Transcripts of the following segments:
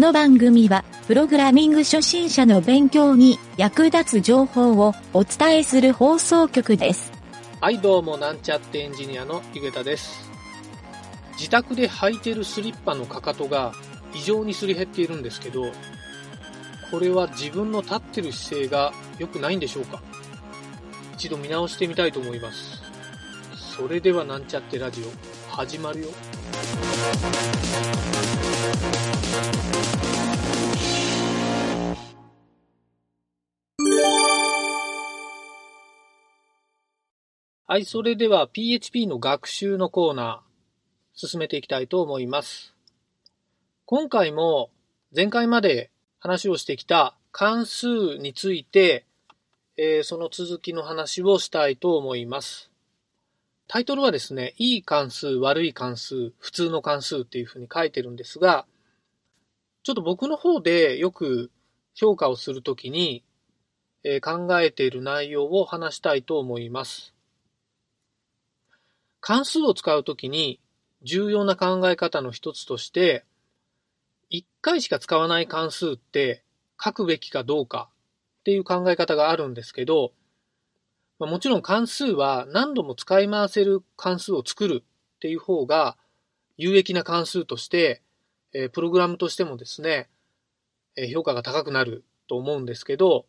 この番組は、プログラミング初心者の勉強に役立つ情報をお伝えする放送局です。はい、どうも、なんちゃってエンジニアのゆげたです。自宅で履いてるスリッパのかかとが異常にすり減っているんですけど、これは自分の立ってる姿勢が良くないんでしょうか？一度見直してみたいと思います。それではなんちゃってラジオ、始まるよ。はい、それでは PHP の学習のコーナー、進めていきたいと思います。今回も前回まで話をしてきた関数について、えーその続きの話をしたいと思います。タイトルはですね、いい関数、悪い関数、普通の関数っていうふうに書いてるんですが、ちょっと僕の方でよく評価をするときに、えー考えている内容を話したいと思います。関数を使うときに重要な考え方の一つとして、一回しか使わない関数って書くべきかどうかっていう考え方があるんですけど、まあもちろん関数は何度も使い回せる関数を作るっていう方が有益な関数として、えプログラムとしてもですね、え評価が高くなると思うんですけど、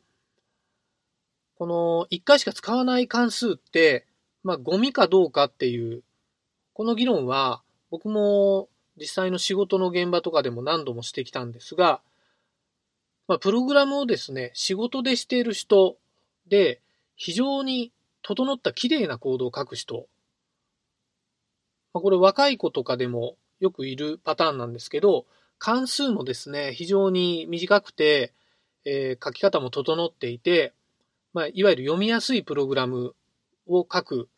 この一回しか使わない関数って、まあゴミかどうかっていう、この議論は僕も実際の仕事の現場とかでも何度もしてきたんですが、まあ、プログラムをですね、仕事でしている人で、非常に整った綺麗なコードを書く人。まあ、これ若い子とかでもよくいるパターンなんですけど、関数もですね、非常に短くて、えー書き方も整っていて、まあ、いわゆる読みやすいプログラムを書く、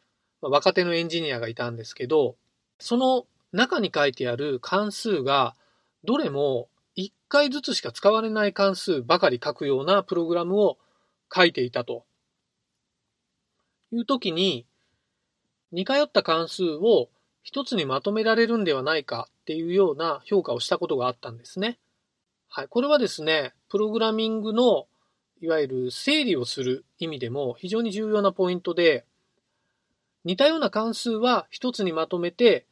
まあ若手のエンジニアがいたんですけど、その中に書いてある関数が、どれも1回ずつしか使われない関数ばかり書くようなプログラムを書いていたという時に、似通った関数を一つにまとめられるんではないかっていうような評価をしたことがあったんですね。はい。これはですね、プログラミングのいわゆる整理をする意味でも非常に重要なポイントで、似たような関数は一つにまとめて、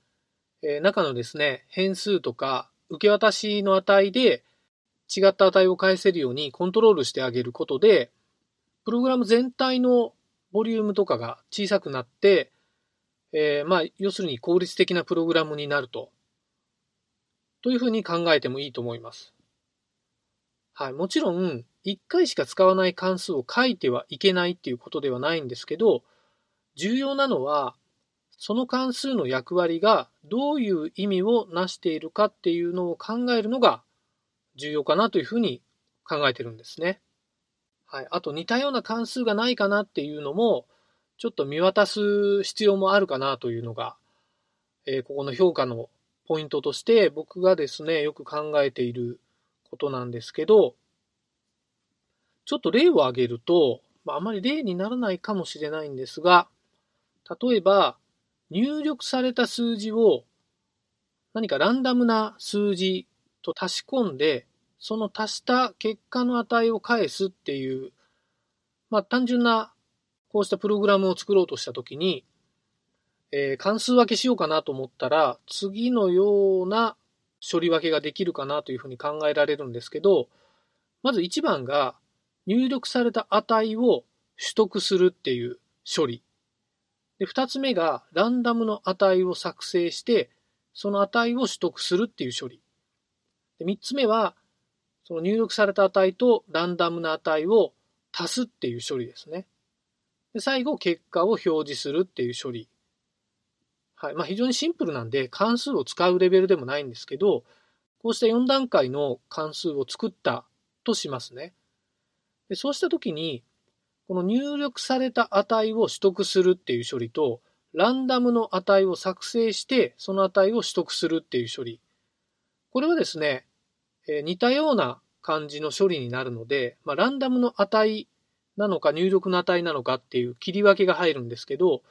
えー中のですね、変数とか受け渡しの値で違った値を返せるようにコントロールしてあげることで、プログラム全体のボリュームとかが小さくなって、えーまあ、要するに効率的なプログラムになると。というふうに考えてもいいと思います。はい。もちろん、一回しか使わない関数を書いてはいけないっていうことではないんですけど、重要なのは、その関数の役割がどういう意味をなしているかっていうのを考えるのが重要かなというふうに考えてるんですね。はい。あと似たような関数がないかなっていうのも、ちょっと見渡す必要もあるかなというのが、えーここの評価のポイントとして僕がですね、よく考えていることなんですけど、ちょっと例を挙げると、まあ、あまり例にならないかもしれないんですが、例えば、入力された数字を何かランダムな数字と足し込んで、その足した結果の値を返すっていう、まあ単純なこうしたプログラムを作ろうとしたときに、えー関数分けしようかなと思ったら、次のような処理分けができるかなというふうに考えられるんですけど、まず1番が入力された値を取得するっていう処理。で、2つ目がランダムの値を作成して、その値を取得するっていう処理。で3つ目は、その入力された値とランダムな値を足すっていう処理ですね。で最後、結果を表示するっていう処理。はい。まあ、非常にシンプルなんで、関数を使うレベルでもないんですけど、こうした4段階の関数を作ったとしますね。でそうしたときに、この入力された値を取得するっていう処理と、ランダムの値を作成して、その値を取得するっていう処理。これはですね、えー似たような感じの処理になるので、まあ、ランダムの値なのか入力の値なのかっていう切り分けが入るんですけど、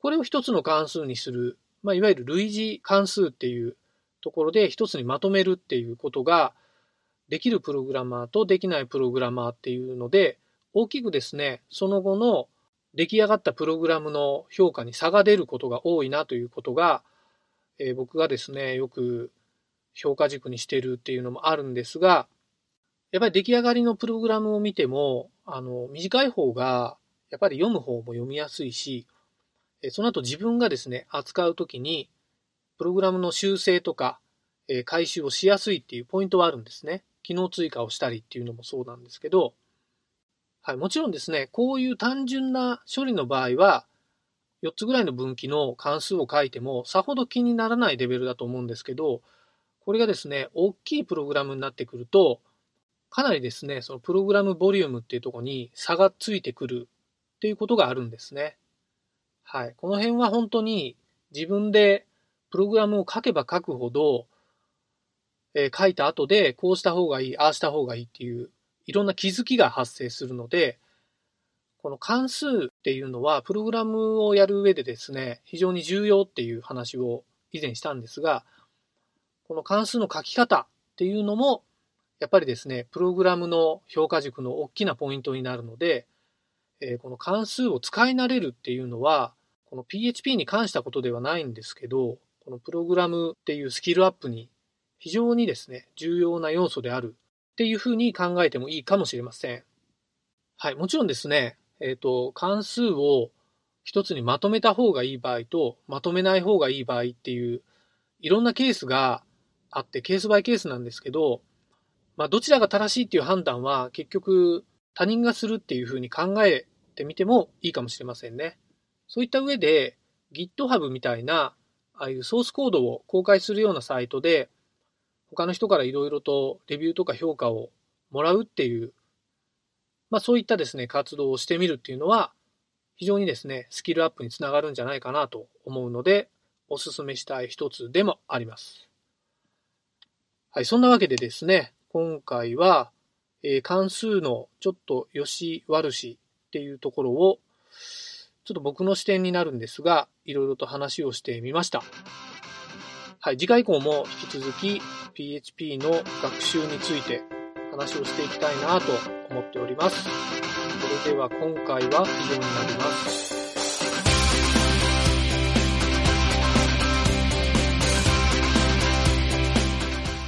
これを一つの関数にする、まあ、いわゆる類似関数っていうところで一つにまとめるっていうことが、できるプログラマーとできないプログラマーっていうので、大きくですね、その後の出来上がったプログラムの評価に差が出ることが多いなということが、えー、僕がですね、よく評価軸にしてるっていうのもあるんですが、やっぱり出来上がりのプログラムを見ても、あの、短い方が、やっぱり読む方も読みやすいし、その後自分がですね、扱うときに、プログラムの修正とか、回収をしやすいっていうポイントはあるんですね。機能追加をしたりっていうのもそうなんですけど、はい、もちろんですね、こういう単純な処理の場合は、4つぐらいの分岐の関数を書いても、さほど気にならないレベルだと思うんですけど、これがですね、大きいプログラムになってくると、かなりですね、そのプログラムボリュームっていうとこに差がついてくるっていうことがあるんですね。はい。この辺は本当に自分でプログラムを書けば書くほど、えー、書いた後でこうした方がいい、ああした方がいいっていういろんな気づきが発生するので、この関数っていうのはプログラムをやる上でですね、非常に重要っていう話を以前したんですが、この関数の書き方っていうのも、やっぱりですね、プログラムの評価軸の大きなポイントになるので、えこの関数を使い慣れるっていうのは、この PHP に関したことではないんですけど、このプログラムっていうスキルアップに非常にですね、重要な要素であるっていうふうに考えてもいいかもしれません。はい、もちろんですね、えっ、ー、と、関数を一つにまとめた方がいい場合と、まとめない方がいい場合っていう、いろんなケースがあって、ケースバイケースなんですけど、まあ、どちらが正しいっていう判断は結局他人がするっていうふうに考えてみてもいいかもしれませんね。そういった上で GitHub みたいな、ああいうソースコードを公開するようなサイトで、他の人からいろいろとレビューとか評価をもらうっていう、まあそういったですね、活動をしてみるっていうのは、非常にですね、スキルアップにつながるんじゃないかなと思うので、お勧めしたい一つでもあります。はい、そんなわけでですね、今回は、えー、関数のちょっと良し悪しっていうところを、ちょっと僕の視点になるんですが、いろいろと話をしてみました。はい、次回以降も引き続き PHP の学習について話をしていきたいなと思っております。それでは今回は以上になります。